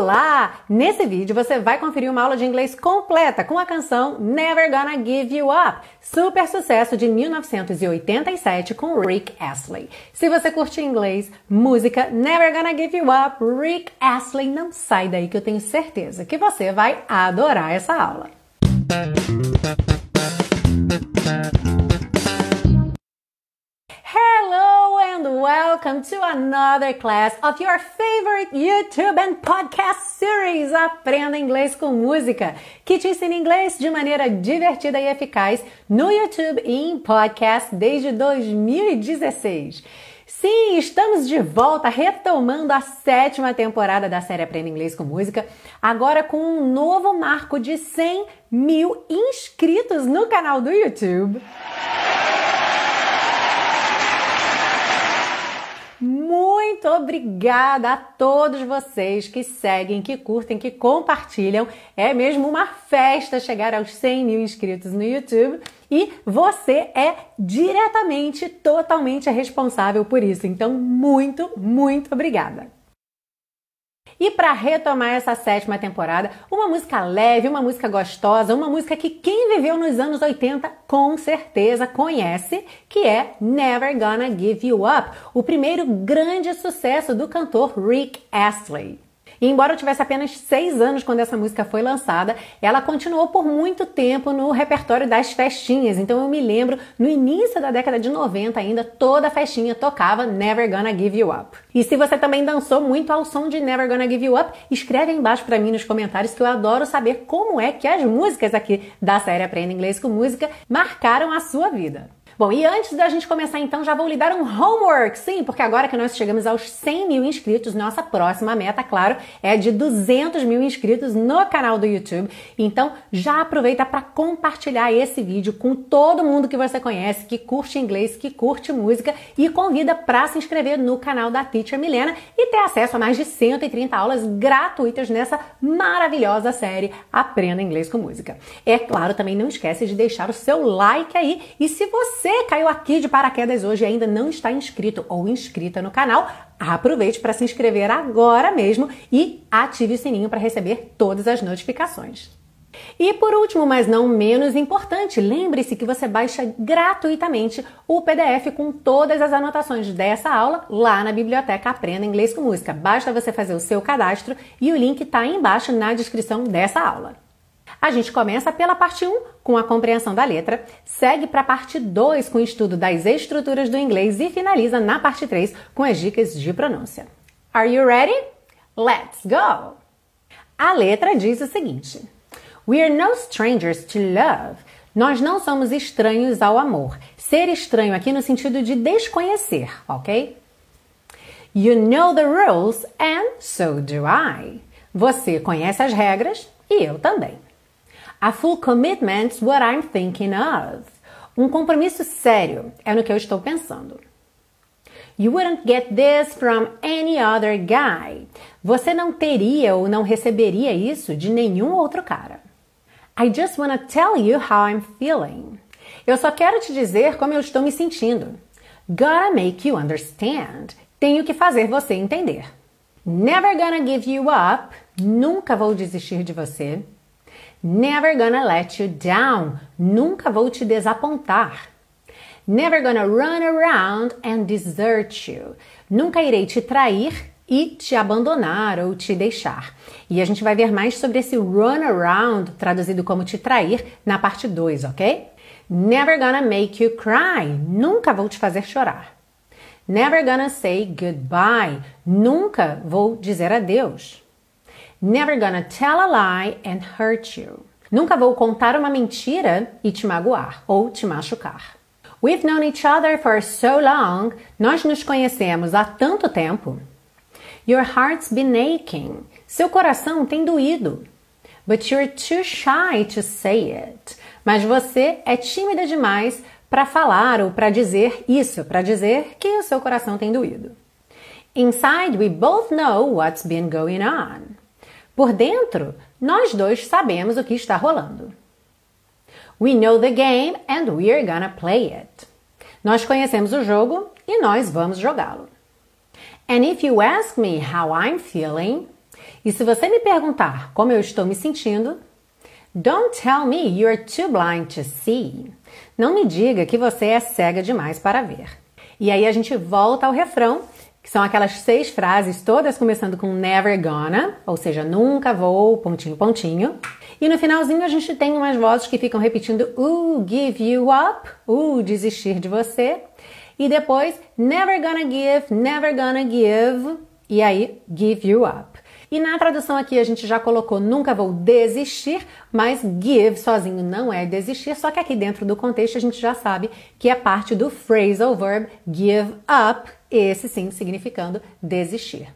Olá! Nesse vídeo você vai conferir uma aula de inglês completa com a canção Never Gonna Give You Up, super sucesso de 1987 com Rick Astley. Se você curte inglês, música Never Gonna Give You Up, Rick Astley, não sai daí que eu tenho certeza que você vai adorar essa aula. Welcome to another class of your favorite YouTube and podcast series Aprenda Inglês com Música, que te ensina inglês de maneira divertida e eficaz no YouTube e em podcast desde 2016. Sim, estamos de volta retomando a sétima temporada da série Aprenda Inglês com Música, agora com um novo marco de 100 mil inscritos no canal do YouTube. Muito obrigada a todos vocês que seguem, que curtem, que compartilham. É mesmo uma festa chegar aos 100 mil inscritos no YouTube e você é diretamente, totalmente responsável por isso. Então, muito, muito obrigada. E para retomar essa sétima temporada, uma música leve, uma música gostosa, uma música que quem viveu nos anos 80 com certeza conhece, que é Never Gonna Give You Up, o primeiro grande sucesso do cantor Rick Astley. E embora eu tivesse apenas seis anos quando essa música foi lançada, ela continuou por muito tempo no repertório das festinhas. Então eu me lembro, no início da década de 90 ainda, toda festinha tocava Never Gonna Give You Up. E se você também dançou muito ao som de Never Gonna Give You Up, escreve aí embaixo para mim nos comentários que eu adoro saber como é que as músicas aqui da série Aprenda Inglês com Música marcaram a sua vida. Bom, e antes da gente começar então, já vou lhe dar um homework, sim, porque agora que nós chegamos aos 100 mil inscritos, nossa próxima meta, claro, é de 200 mil inscritos no canal do YouTube. Então, já aproveita para compartilhar esse vídeo com todo mundo que você conhece, que curte inglês, que curte música e convida para se inscrever no canal da Teacher Milena e ter acesso a mais de 130 aulas gratuitas nessa maravilhosa série Aprenda Inglês com Música. É claro, também não esquece de deixar o seu like aí e se você você caiu aqui de paraquedas hoje e ainda não está inscrito ou inscrita no canal, aproveite para se inscrever agora mesmo e ative o sininho para receber todas as notificações. E por último, mas não menos importante, lembre-se que você baixa gratuitamente o PDF com todas as anotações dessa aula lá na biblioteca Aprenda Inglês com Música. Basta você fazer o seu cadastro e o link está embaixo na descrição dessa aula. A gente começa pela parte 1 com a compreensão da letra, segue para a parte 2 com o estudo das estruturas do inglês e finaliza na parte 3 com as dicas de pronúncia. Are you ready? Let's go! A letra diz o seguinte: We are no strangers to love. Nós não somos estranhos ao amor. Ser estranho aqui no sentido de desconhecer, ok? You know the rules and so do I. Você conhece as regras e eu também. A full commitment's what I'm thinking of. Um compromisso sério é no que eu estou pensando. You wouldn't get this from any other guy. Você não teria ou não receberia isso de nenhum outro cara. I just want to tell you how I'm feeling. Eu só quero te dizer como eu estou me sentindo. Gotta make you understand. Tenho que fazer você entender. Never gonna give you up. Nunca vou desistir de você. Never gonna let you down. Nunca vou te desapontar. Never gonna run around and desert you. Nunca irei te trair e te abandonar ou te deixar. E a gente vai ver mais sobre esse run around, traduzido como te trair, na parte 2, ok? Never gonna make you cry. Nunca vou te fazer chorar. Never gonna say goodbye. Nunca vou dizer adeus. Never gonna tell a lie and hurt you. Nunca vou contar uma mentira e te magoar ou te machucar. We've known each other for so long. Nós nos conhecemos há tanto tempo. Your heart's been aching. Seu coração tem doído. But you're too shy to say it. Mas você é tímida demais para falar ou para dizer isso, para dizer que o seu coração tem doído. Inside, we both know what's been going on. Por dentro, nós dois sabemos o que está rolando. We know the game and we're gonna play it. Nós conhecemos o jogo e nós vamos jogá-lo. And if you ask me how I'm feeling, E se você me perguntar como eu estou me sentindo, Don't tell me you're too blind to see. Não me diga que você é cega demais para ver. E aí a gente volta ao refrão, que são aquelas seis frases, todas começando com never gonna, ou seja, nunca vou, pontinho, pontinho. E no finalzinho a gente tem umas vozes que ficam repetindo uh, give you up, uh, desistir de você. E depois never gonna give, never gonna give, e aí give you up. E na tradução aqui a gente já colocou nunca vou desistir, mas give sozinho não é desistir, só que aqui dentro do contexto a gente já sabe que é parte do phrasal verb give up, esse sim significando desistir.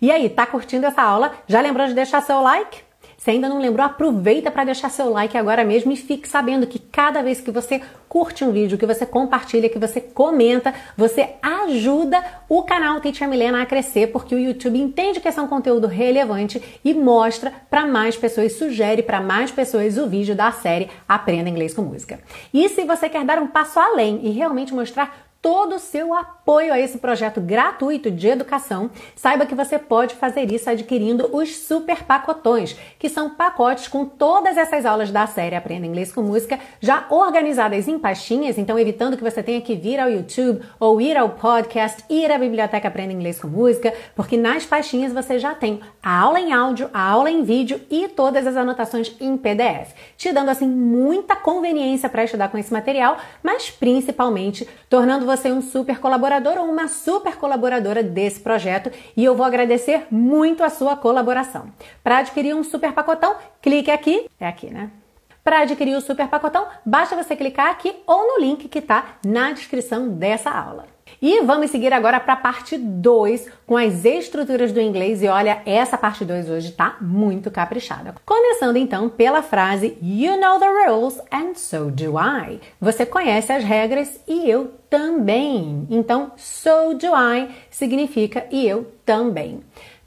E aí, tá curtindo essa aula? Já lembrou de deixar seu like? Se ainda não lembrou, aproveita para deixar seu like agora mesmo e fique sabendo que cada vez que você curte um vídeo, que você compartilha, que você comenta, você ajuda o canal Teacher Milena a crescer, porque o YouTube entende que esse é um conteúdo relevante e mostra para mais pessoas, sugere para mais pessoas o vídeo da série Aprenda Inglês com Música. E se você quer dar um passo além e realmente mostrar todo o seu apoio a esse projeto gratuito de educação, saiba que você pode fazer isso adquirindo os super pacotões, que são pacotes com todas essas aulas da série Aprenda Inglês com Música já organizadas em pastinhas, então evitando que você tenha que vir ao YouTube ou ir ao podcast, ir à biblioteca Aprenda Inglês com Música, porque nas pastinhas você já tem a aula em áudio, a aula em vídeo e todas as anotações em PDF, te dando assim muita conveniência para estudar com esse material, mas principalmente tornando você um super colaborador ou uma super colaboradora desse projeto e eu vou agradecer muito a sua colaboração. Para adquirir um super pacotão, clique aqui, é aqui, né? Para adquirir o super pacotão, basta você clicar aqui ou no link que está na descrição dessa aula. E vamos seguir agora para a parte 2 com as estruturas do inglês. E olha, essa parte 2 hoje tá muito caprichada. Começando então pela frase You know the rules and so do I. Você conhece as regras e eu também. Então, so do I significa e eu também.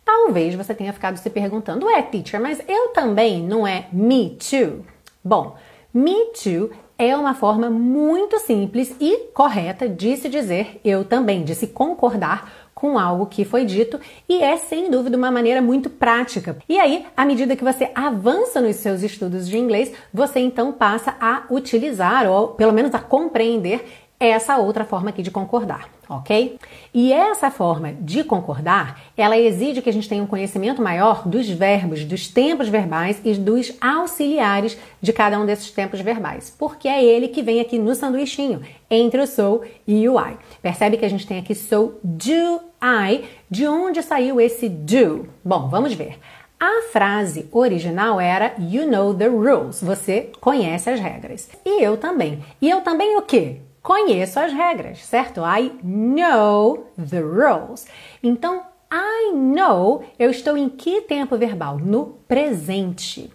Talvez você tenha ficado se perguntando, é teacher, mas eu também não é me too? Bom, me too é uma forma muito simples e correta de se dizer eu também, de se concordar com algo que foi dito e é sem dúvida uma maneira muito prática. E aí, à medida que você avança nos seus estudos de inglês, você então passa a utilizar ou pelo menos a compreender essa outra forma aqui de concordar, ok? E essa forma de concordar, ela exige que a gente tenha um conhecimento maior dos verbos, dos tempos verbais e dos auxiliares de cada um desses tempos verbais, porque é ele que vem aqui no sanduichinho, entre o sou e o I. Percebe que a gente tem aqui sou, do, I, de onde saiu esse do? Bom, vamos ver. A frase original era You know the rules. Você conhece as regras. E eu também. E eu também o quê? Conheço as regras, certo? I know the rules. Então, I know, eu estou em que tempo verbal? No presente.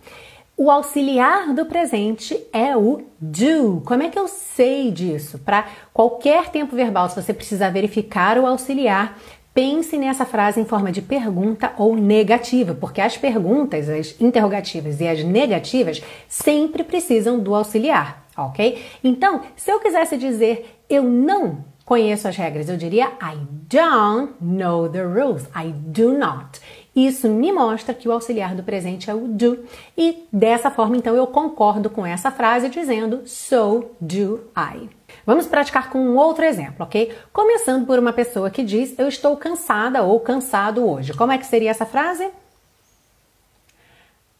O auxiliar do presente é o do. Como é que eu sei disso? Para qualquer tempo verbal, se você precisar verificar o auxiliar, pense nessa frase em forma de pergunta ou negativa, porque as perguntas, as interrogativas e as negativas sempre precisam do auxiliar ok? Então, se eu quisesse dizer eu não conheço as regras, eu diria I don't know the rules. I do not. Isso me mostra que o auxiliar do presente é o do. E dessa forma, então, eu concordo com essa frase dizendo so do I. Vamos praticar com um outro exemplo, ok? Começando por uma pessoa que diz eu estou cansada ou cansado hoje. Como é que seria essa frase?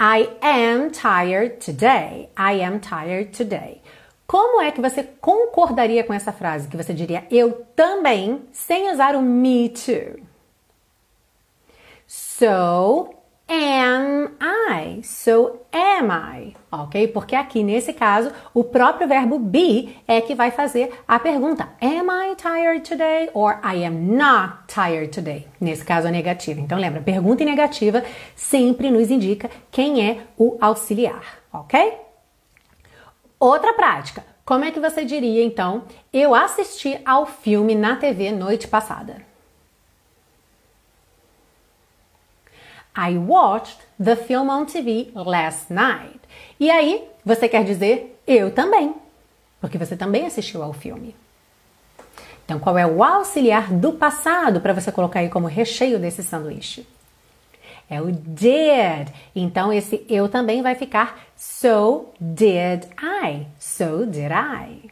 I am tired today. I am tired today. Como é que você concordaria com essa frase? Que você diria eu também, sem usar o me too. So am I. So am I. Ok? Porque aqui nesse caso, o próprio verbo be é que vai fazer a pergunta: Am I tired today? Or I am not tired today. Nesse caso, a negativa. Então lembra, pergunta e negativa sempre nos indica quem é o auxiliar. Ok? Outra prática. Como é que você diria então? Eu assisti ao filme na TV noite passada. I watched the film on TV last night. E aí, você quer dizer eu também, porque você também assistiu ao filme. Então, qual é o auxiliar do passado para você colocar aí como recheio desse sanduíche? É o did. Então esse eu também vai ficar so did I. So did I.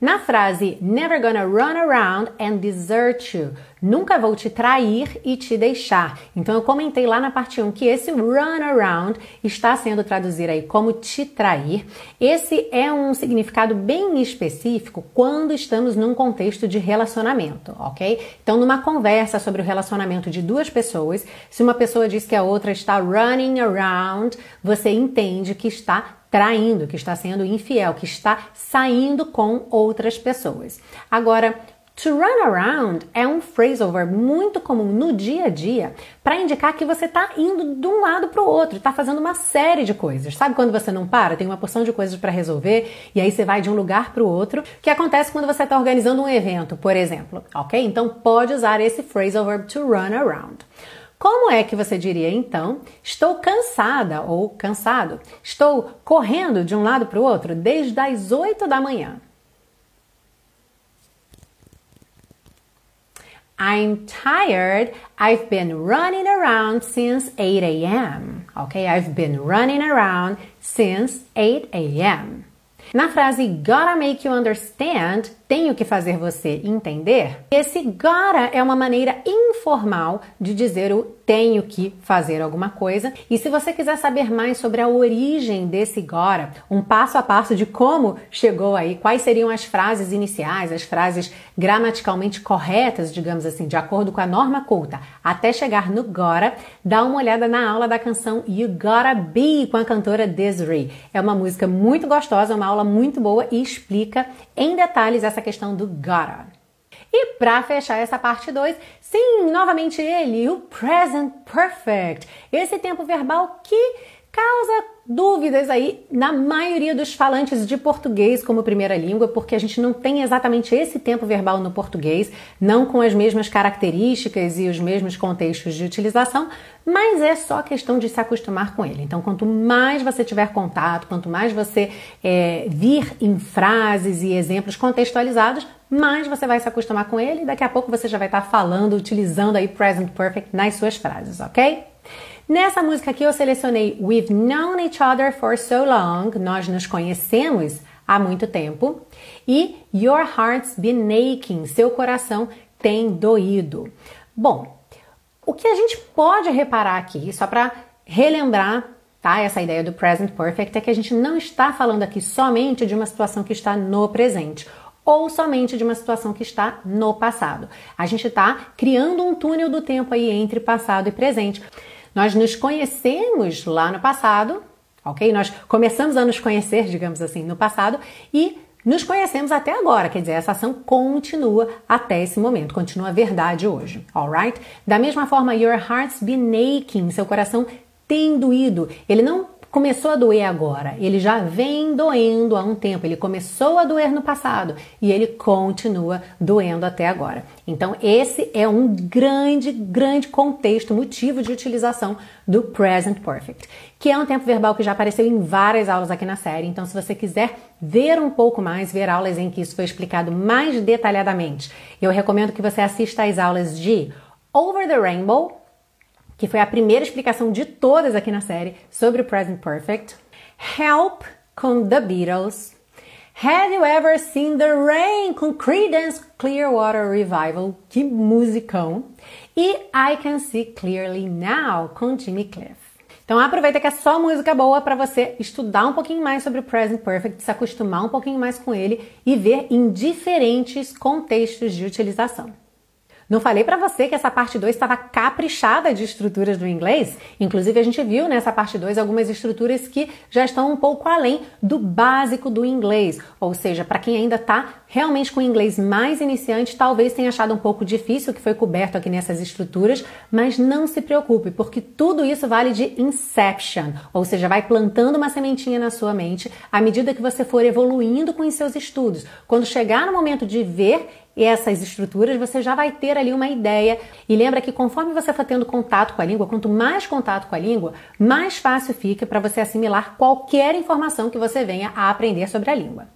Na frase Never gonna run around and desert you, nunca vou te trair e te deixar. Então eu comentei lá na parte 1 que esse run around está sendo traduzido aí como te trair. Esse é um significado bem específico quando estamos num contexto de relacionamento, ok? Então numa conversa sobre o relacionamento de duas pessoas, se uma pessoa diz que a outra está running around, você entende que está traindo, que está sendo infiel, que está saindo com outras pessoas. Agora, To run around é um phrasal verb muito comum no dia a dia para indicar que você está indo de um lado para o outro, está fazendo uma série de coisas. Sabe quando você não para, tem uma porção de coisas para resolver e aí você vai de um lugar para o outro? O que acontece quando você está organizando um evento, por exemplo, ok? Então pode usar esse phrasal verb to run around. Como é que você diria então? Estou cansada ou cansado. Estou correndo de um lado para o outro desde as 8 da manhã. I'm tired. I've been running around since 8 a.m. Okay, I've been running around since 8 a.m. Na frase gotta make you understand, tenho que fazer você entender, esse gotta é uma maneira informal de dizer o tenho que fazer alguma coisa. E se você quiser saber mais sobre a origem desse gotta, um passo a passo de como chegou aí, quais seriam as frases iniciais, as frases gramaticalmente corretas, digamos assim, de acordo com a norma culta, até chegar no gotta, dá uma olhada na aula da canção You Gotta Be com a cantora Desiree. É uma música muito gostosa, uma aula muito boa e explica em detalhes essa questão do gotta. E para fechar essa parte 2, sim, novamente ele, o present perfect. Esse tempo verbal que causa dúvidas aí na maioria dos falantes de português como primeira língua, porque a gente não tem exatamente esse tempo verbal no português, não com as mesmas características e os mesmos contextos de utilização, mas é só questão de se acostumar com ele. Então, quanto mais você tiver contato, quanto mais você é, vir em frases e exemplos contextualizados, mais você vai se acostumar com ele e daqui a pouco você já vai estar falando, utilizando aí present perfect nas suas frases, ok? Nessa música aqui eu selecionei We've known each other for so long, nós nos conhecemos há muito tempo, e Your heart's been aching, seu coração tem doído. Bom, o que a gente pode reparar aqui, só para relembrar tá? Essa ideia do present perfect é que a gente não está falando aqui somente de uma situação que está no presente ou somente de uma situação que está no passado. A gente está criando um túnel do tempo aí entre passado e presente. Nós nos conhecemos lá no passado, ok? Nós começamos a nos conhecer, digamos assim, no passado e nos conhecemos até agora, quer dizer, essa ação continua até esse momento, continua verdade hoje, alright? Da mesma forma, your heart's been aching, seu coração tem doído. Ele não começou a doer agora, ele já vem doendo há um tempo, ele começou a doer no passado e ele continua doendo até agora. Então, esse é um grande, grande contexto, motivo de utilização do present perfect, que é um tempo verbal que já apareceu em várias aulas aqui na série. Então, se você quiser ver um pouco mais, ver aulas em que isso foi explicado mais detalhadamente, eu recomendo que você assista às aulas de Over the Rainbow, que foi a primeira explicação de todas aqui na série sobre o Present Perfect. Help com The Beatles. Have You Ever Seen the Rain com Creedence Clearwater Revival, que musicão. E I Can See Clearly Now com Jimmy Cliff. Então aproveita que é só música boa para você estudar um pouquinho mais sobre o Present Perfect, se acostumar um pouquinho mais com ele e ver em diferentes contextos de utilização. Não falei para você que essa parte 2 estava caprichada de estruturas do inglês? Inclusive, a gente viu nessa parte 2 algumas estruturas que já estão um pouco além do básico do inglês. Ou seja, para quem ainda está realmente com inglês mais iniciante, talvez tenha achado um pouco difícil o que foi coberto aqui nessas estruturas, mas não se preocupe, porque tudo isso vale de inception, ou seja, vai plantando uma sementinha na sua mente à medida que você for evoluindo com os seus estudos. Quando chegar no momento de ver essas estruturas, você já vai ter ali uma ideia. E lembra que conforme você for tendo contato com a língua, quanto mais contato com a língua, mais fácil fica para você assimilar qualquer informação que você venha a aprender sobre a língua.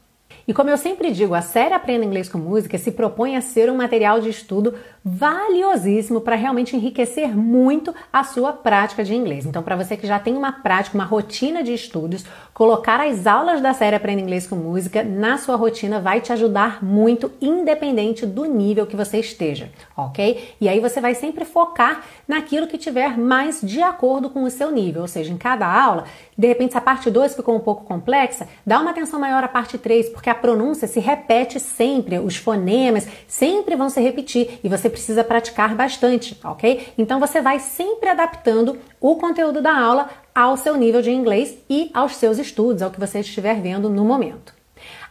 E como eu sempre digo, a série Aprenda Inglês com Música se propõe a ser um material de estudo valiosíssimo para realmente enriquecer muito a sua prática de inglês. Então, para você que já tem uma prática, uma rotina de estudos, colocar as aulas da série Aprenda Inglês com Música na sua rotina vai te ajudar muito, independente do nível que você esteja, ok? E aí você vai sempre focar naquilo que tiver mais de acordo com o seu nível, ou seja, em cada aula, de repente se a parte 2 ficou um pouco complexa, dá uma atenção maior à parte 3, porque a pronúncia se repete sempre, os fonemas sempre vão se repetir e você precisa praticar bastante, ok? Então você vai sempre adaptando o conteúdo da aula ao seu nível de inglês e aos seus estudos, ao que você estiver vendo no momento.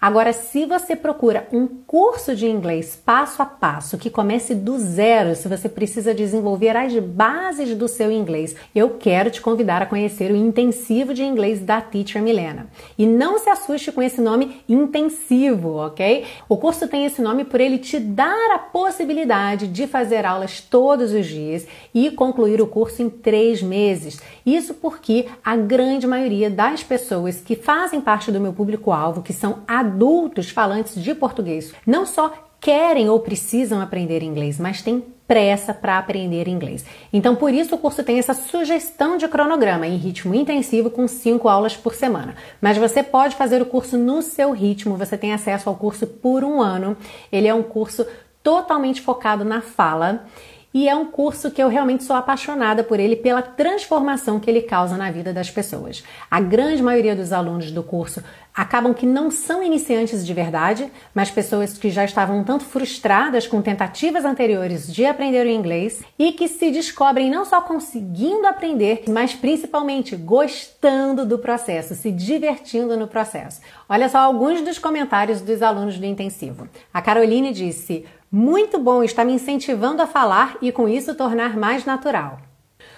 Agora, se você procura um curso de inglês passo a passo que comece do zero, se você precisa desenvolver as bases do seu inglês, eu quero te convidar a conhecer o intensivo de inglês da Teacher Milena. E não se assuste com esse nome intensivo, ok? O curso tem esse nome por ele te dar a possibilidade de fazer aulas todos os dias e concluir o curso em três meses. Isso porque a grande maioria das pessoas que fazem parte do meu público-alvo, que são adultos, adultos falantes de português não só querem ou precisam aprender inglês, mas têm pressa para aprender inglês. Então, por isso o curso tem essa sugestão de cronograma em ritmo intensivo com cinco aulas por semana. Mas você pode fazer o curso no seu ritmo, você tem acesso ao curso por um ano. Ele é um curso totalmente focado na fala e é um curso que eu realmente sou apaixonada por ele, pela transformação que ele causa na vida das pessoas. A grande maioria dos alunos do curso acabam que não são iniciantes de verdade, mas pessoas que já estavam um tanto frustradas com tentativas anteriores de aprender o inglês e que se descobrem não só conseguindo aprender, mas principalmente gostando do processo, se divertindo no processo. Olha só alguns dos comentários dos alunos do intensivo. A Caroline disse: muito bom, está me incentivando a falar e com isso tornar mais natural.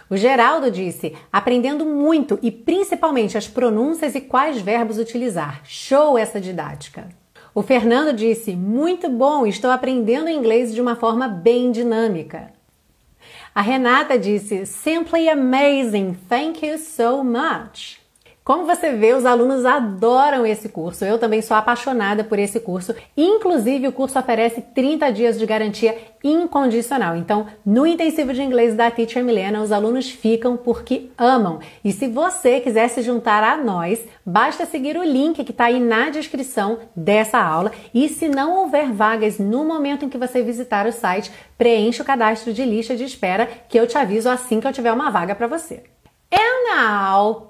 O Geraldo disse: aprendendo muito e principalmente as pronúncias e quais verbos utilizar. Show essa didática. O Fernando disse: muito bom, estou aprendendo inglês de uma forma bem dinâmica. A Renata disse: simply amazing, thank you so much. Como você vê, os alunos adoram esse curso. Eu também sou apaixonada por esse curso. Inclusive, o curso oferece 30 dias de garantia incondicional. Então, no intensivo de inglês da Teacher Milena, os alunos ficam porque amam. E se você quiser se juntar a nós, basta seguir o link que está aí na descrição dessa aula. E se não houver vagas no momento em que você visitar o site, preencha o cadastro de lista de espera que eu te aviso assim que eu tiver uma vaga para você. And now,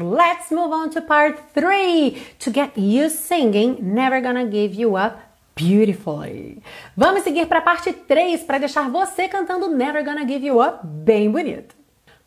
let's move on to part three to get you singing Never Gonna Give You Up Beautifully. Vamos seguir para a parte 3 para deixar você cantando Never Gonna Give You Up bem bonito.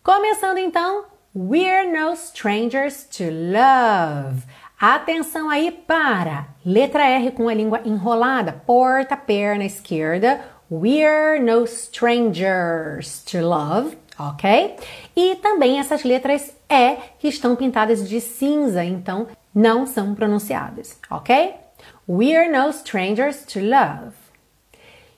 Começando então, We're No Strangers to Love. Atenção aí para letra R com a língua enrolada, porta perna esquerda. We're no strangers to love ok? E também essas letras E que estão pintadas de cinza, então não são pronunciadas, ok? We're no strangers to love.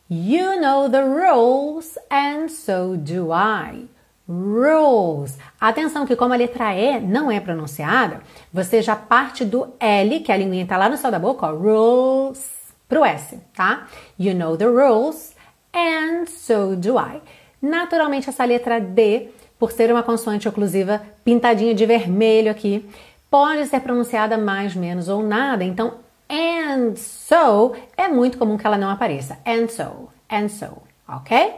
You know the rules and so do I. Rules. Atenção que como a letra E não é pronunciada, você já parte do L, que a linguinha está lá no céu da boca, ó, rules, pro S, tá? You know the rules and so do I. Naturalmente, essa letra D, por ser uma consoante oclusiva pintadinha de vermelho aqui, pode ser pronunciada mais, menos ou nada. Então, and so é muito comum que ela não apareça. And so, and so, ok?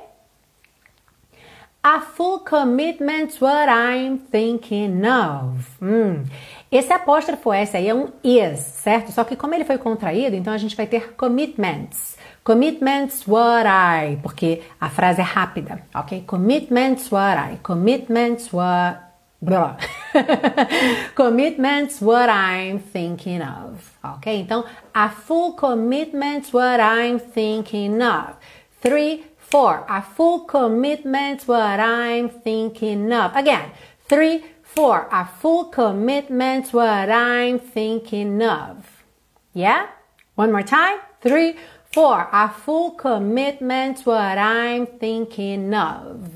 A full commitment's what I'm thinking of. Hum. Esse apóstrofo S aí é um is, certo? Só que como ele foi contraído, então a gente vai ter commitments. Commitments what I, porque a frase é rápida, ok? Commitments what I, commitments what commitments what I'm thinking of. Ok? Então, a full commitments what I'm thinking of. Three, four. A full commitments what I'm thinking of. Again. Three, four. A full commitments what I'm thinking of. Yeah? One more time. Three, For a full commitment what I'm thinking of.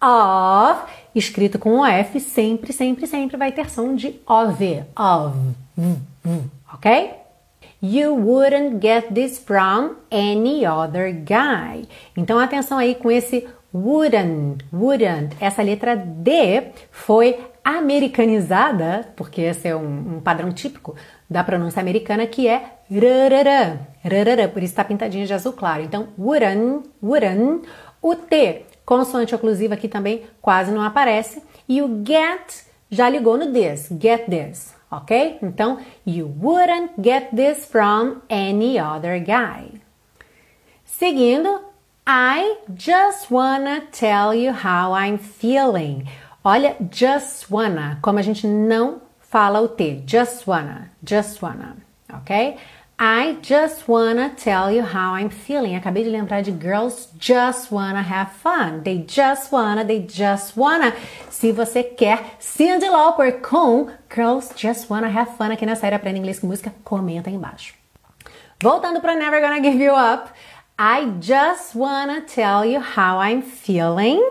Of, escrito com o F, sempre, sempre, sempre vai ter som de OV. Of. Ok? You wouldn't get this from any other guy. Então atenção aí com esse wouldn't, wouldn't. Essa letra D foi americanizada, porque esse é um, um padrão típico da pronúncia americana, que é rarará, rarará, por isso está pintadinho de azul claro. Então, wouldn't, wouldn't. O T, consoante oclusiva aqui também quase não aparece. E o get já ligou no this, get this, ok? Então, you wouldn't get this from any other guy. Seguindo, I just wanna tell you how I'm feeling. Olha, just wanna, como a gente não fala o T, just wanna, just wanna, ok? I just wanna tell you how I'm feeling. Acabei de lembrar de Girls Just Wanna Have Fun. They just wanna, they just wanna. Se você quer Cyndi Lauper com Girls Just Wanna Have Fun aqui na série Aprenda Inglês com Música, comenta aí embaixo. Voltando para Never Gonna Give You Up. I just wanna tell you how I'm feeling.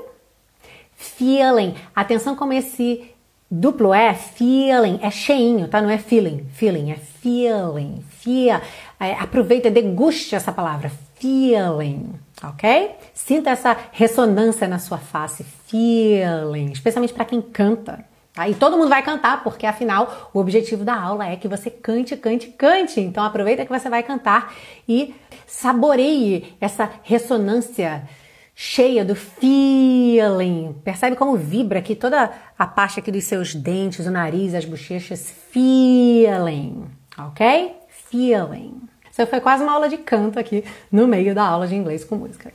Feeling. Atenção como esse duplo é feeling, é cheinho, tá? Não é feeling, feeling, é feeling, feel. É, aproveita, deguste essa palavra, feeling, ok? Sinta essa ressonância na sua face, feeling, especialmente para quem canta. Tá? E todo mundo vai cantar, porque afinal o objetivo da aula é que você cante, cante, cante. Então aproveita que você vai cantar e saboreie essa ressonância cheia do feeling. Percebe como vibra aqui toda a parte aqui dos seus dentes, o nariz, as bochechas. Feeling, ok? Feeling. Isso foi quase uma aula de canto aqui no meio da aula de inglês com música.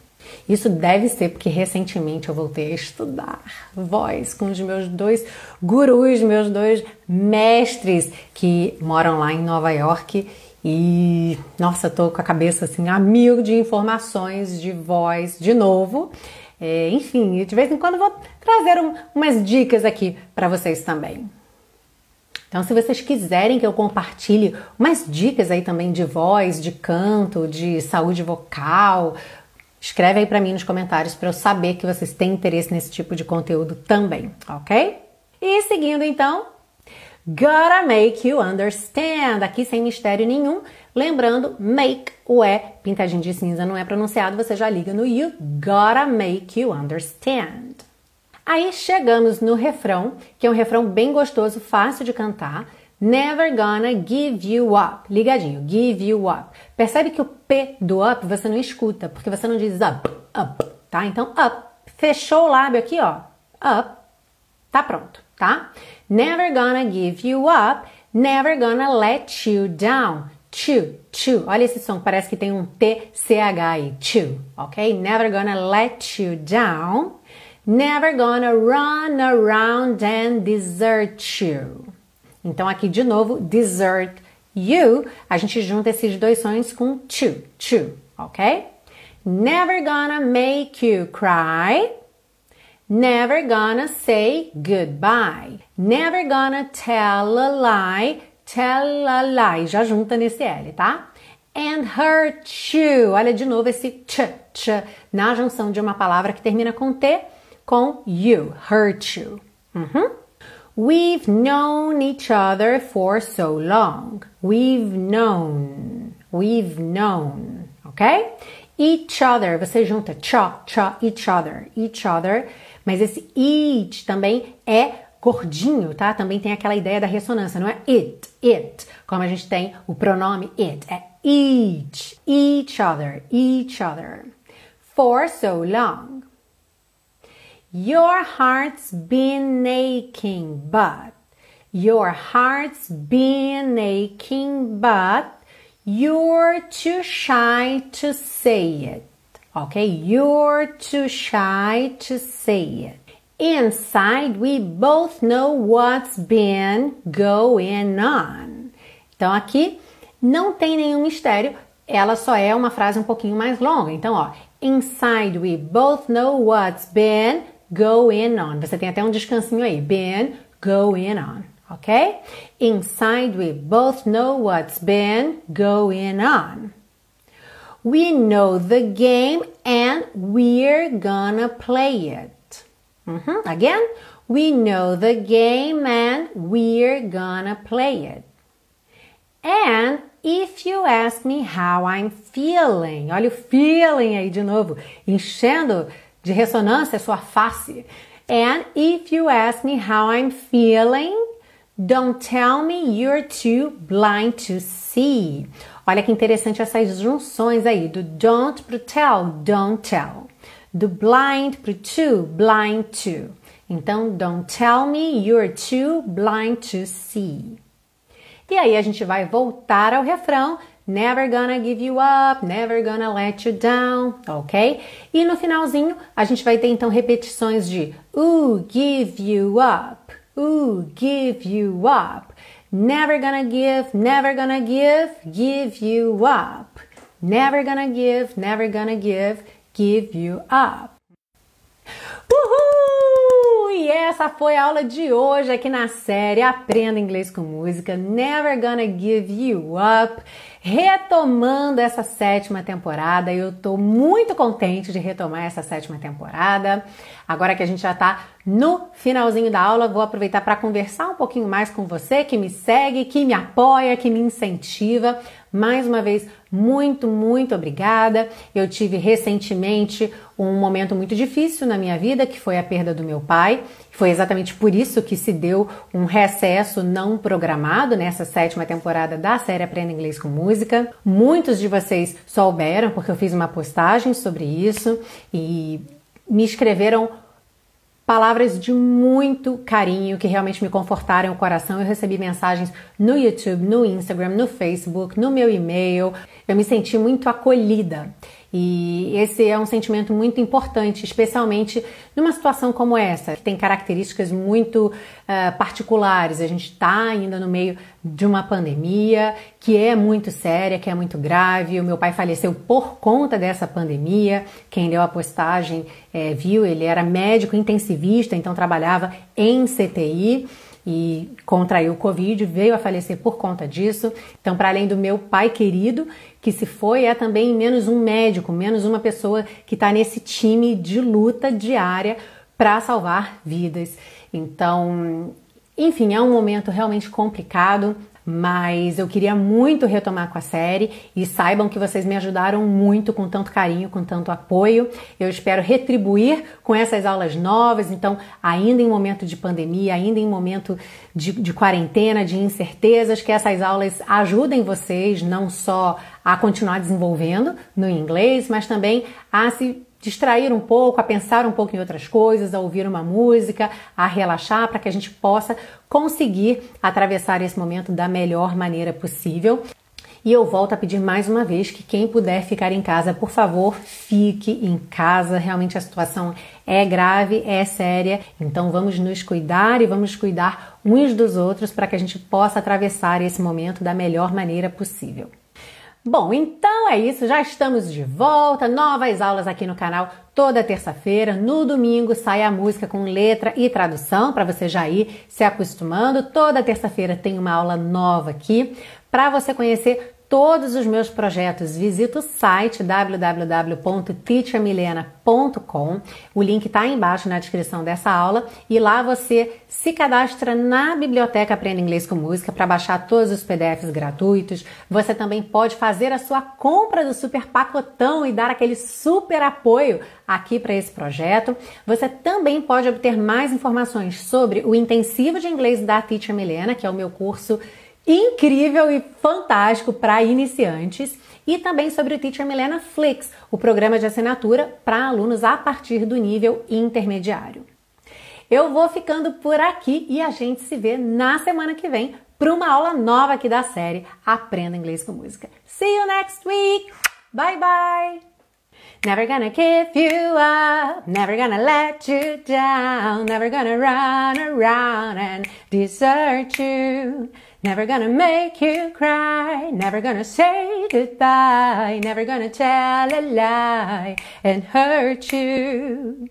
Isso deve ser porque recentemente eu voltei a estudar voz com os meus dois gurus, meus dois mestres que moram lá em Nova York e nossa, tô com a cabeça assim a mil de informações de voz de novo. É, enfim, de vez em quando vou trazer um, umas dicas aqui para vocês também. Então, se vocês quiserem que eu compartilhe umas dicas aí também de voz, de canto, de saúde vocal, escreve aí para mim nos comentários para eu saber que vocês têm interesse nesse tipo de conteúdo também, ok? E seguindo então, Gotta make you understand. Aqui sem mistério nenhum. Lembrando, make, o E, pintadinho de cinza, não é pronunciado, você já liga no you. Gotta make you understand. Aí chegamos no refrão, que é um refrão bem gostoso, fácil de cantar. Never gonna give you up. Ligadinho, give you up. Percebe que o P do up você não escuta, porque você não diz up, up, tá? Então, up. Fechou o lábio aqui, ó. Up. Tá pronto, tá? Never gonna give you up. Never gonna let you down. Chew, chew. Olha esse som, parece que tem um TCH aí. Chew, ok? Never gonna let you down. Never gonna run around and desert you. Então aqui de novo, desert you. A gente junta esses dois sons com chew, chew, ok? Never gonna make you cry. Never gonna say goodbye. Never gonna tell a lie. Tell a lie. Já junta nesse L, tá? And hurt you. Olha de novo esse ch, ch na junção de uma palavra que termina com T com you. Hurt you. Uhum. We've known each other for so long. We've known. We've known. Ok? Each other. Você junta cha, cha, each other. Each other mas esse it também é gordinho, tá? Também tem aquela ideia da ressonância, não é it, it, como a gente tem o pronome it, é each, each other, each other. For so long. Your heart's been aching, but your heart's been aching, but you're too shy to say it. Okay, you're too shy to say it. Inside, we both know what's been going on. Então aqui não tem nenhum mistério, ela só é uma frase um pouquinho mais longa. Então, ó, inside we both know what's been going on. Você tem até um descansinho aí, been going on, ok? Inside we both know what's been going on. We know the game and we're gonna play it. Mm-hmm. Again, we know the game and we're gonna play it. And if you ask me how I'm feeling. Olha o feeling aí de novo, enchendo de ressonância sua face. And if you ask me how I'm feeling, don't tell me you're too blind to see. Olha que interessante essas junções aí do don't pro tell, don't tell. Do blind pro to, blind to. Então, don't tell me you're too blind to see. E aí a gente vai voltar ao refrão. Never gonna give you up, never gonna let you down, ok? E no finalzinho a gente vai ter então repetições de ooh, give you up, ooh, give you up. Never gonna give, never gonna give, give you up. Never gonna give, never gonna give, give you up. Uhul! E essa foi a aula de hoje aqui na série Aprenda Inglês com Música Never Gonna Give You Up. Retomando essa sétima temporada, eu tô muito contente de retomar essa sétima temporada. Agora que a gente já tá no finalzinho da aula, vou aproveitar para conversar um pouquinho mais com você que me segue, que me apoia, que me incentiva. Mais uma vez, muito, muito obrigada. Eu tive recentemente um momento muito difícil na minha vida, que foi a perda do meu pai. Foi exatamente por isso que se deu um recesso não programado nessa sétima temporada da série Aprenda Inglês com Música. Muitos de vocês souberam, porque eu fiz uma postagem sobre isso e me escreveram palavras de muito carinho que realmente me confortaram o coração. Eu recebi mensagens no YouTube, no Instagram, no Facebook, no meu e-mail. Eu me senti muito acolhida. E esse é um sentimento muito importante, especialmente numa situação como essa, que tem características muito uh, particulares. A gente está ainda no meio de uma pandemia que é muito séria, que é muito grave. O meu pai faleceu por conta dessa pandemia. Quem deu a postagem é, viu, ele era médico intensivista, então trabalhava em CTI e contraiu o Covid, veio a falecer por conta disso. Então, para além do meu pai querido, que se foi, é também menos um médico, menos uma pessoa que está nesse time de luta diária para salvar vidas. Então, enfim, é um momento realmente complicado mas eu queria muito retomar com a série e saibam que vocês me ajudaram muito com tanto carinho, com tanto apoio. Eu espero retribuir com essas aulas novas, então, ainda em momento de pandemia, ainda em momento de, de quarentena, de incertezas, que essas aulas ajudem vocês não só a continuar desenvolvendo no inglês, mas também a se distrair um pouco, a pensar um pouco em outras coisas, a ouvir uma música, a relaxar, para que a gente possa conseguir atravessar esse momento da melhor maneira possível. E eu volto a pedir mais uma vez que quem puder ficar em casa, por favor, fique em casa. Realmente a situação é grave, é séria. Então vamos nos cuidar e vamos cuidar uns dos outros para que a gente possa atravessar esse momento da melhor maneira possível. Bom, então é isso, já estamos de volta, novas aulas aqui no canal toda terça-feira. No domingo sai a música com letra e tradução para você já ir se acostumando. Toda terça-feira tem uma aula nova aqui para você conhecer todos os meus projetos, visita o site www.teachermilena.com. O link está embaixo na descrição dessa aula e lá você se cadastra na biblioteca Aprenda Inglês com Música para baixar todos os PDFs gratuitos. Você também pode fazer a sua compra do super pacotão e dar aquele super apoio aqui para esse projeto. Você também pode obter mais informações sobre o intensivo de inglês da Teacher Milena, que é o meu curso incrível e fantástico para iniciantes e também sobre o Teacher Milena Flix, o programa de assinatura para alunos a partir do nível intermediário. Eu vou ficando por aqui e a gente se vê na semana que vem para uma aula nova aqui da série Aprenda Inglês com Música. See you next week. Bye bye. Never gonna give you up, never gonna let you down, never gonna run around and desert you. Never gonna make you cry, never gonna say goodbye, never gonna tell a lie and hurt you.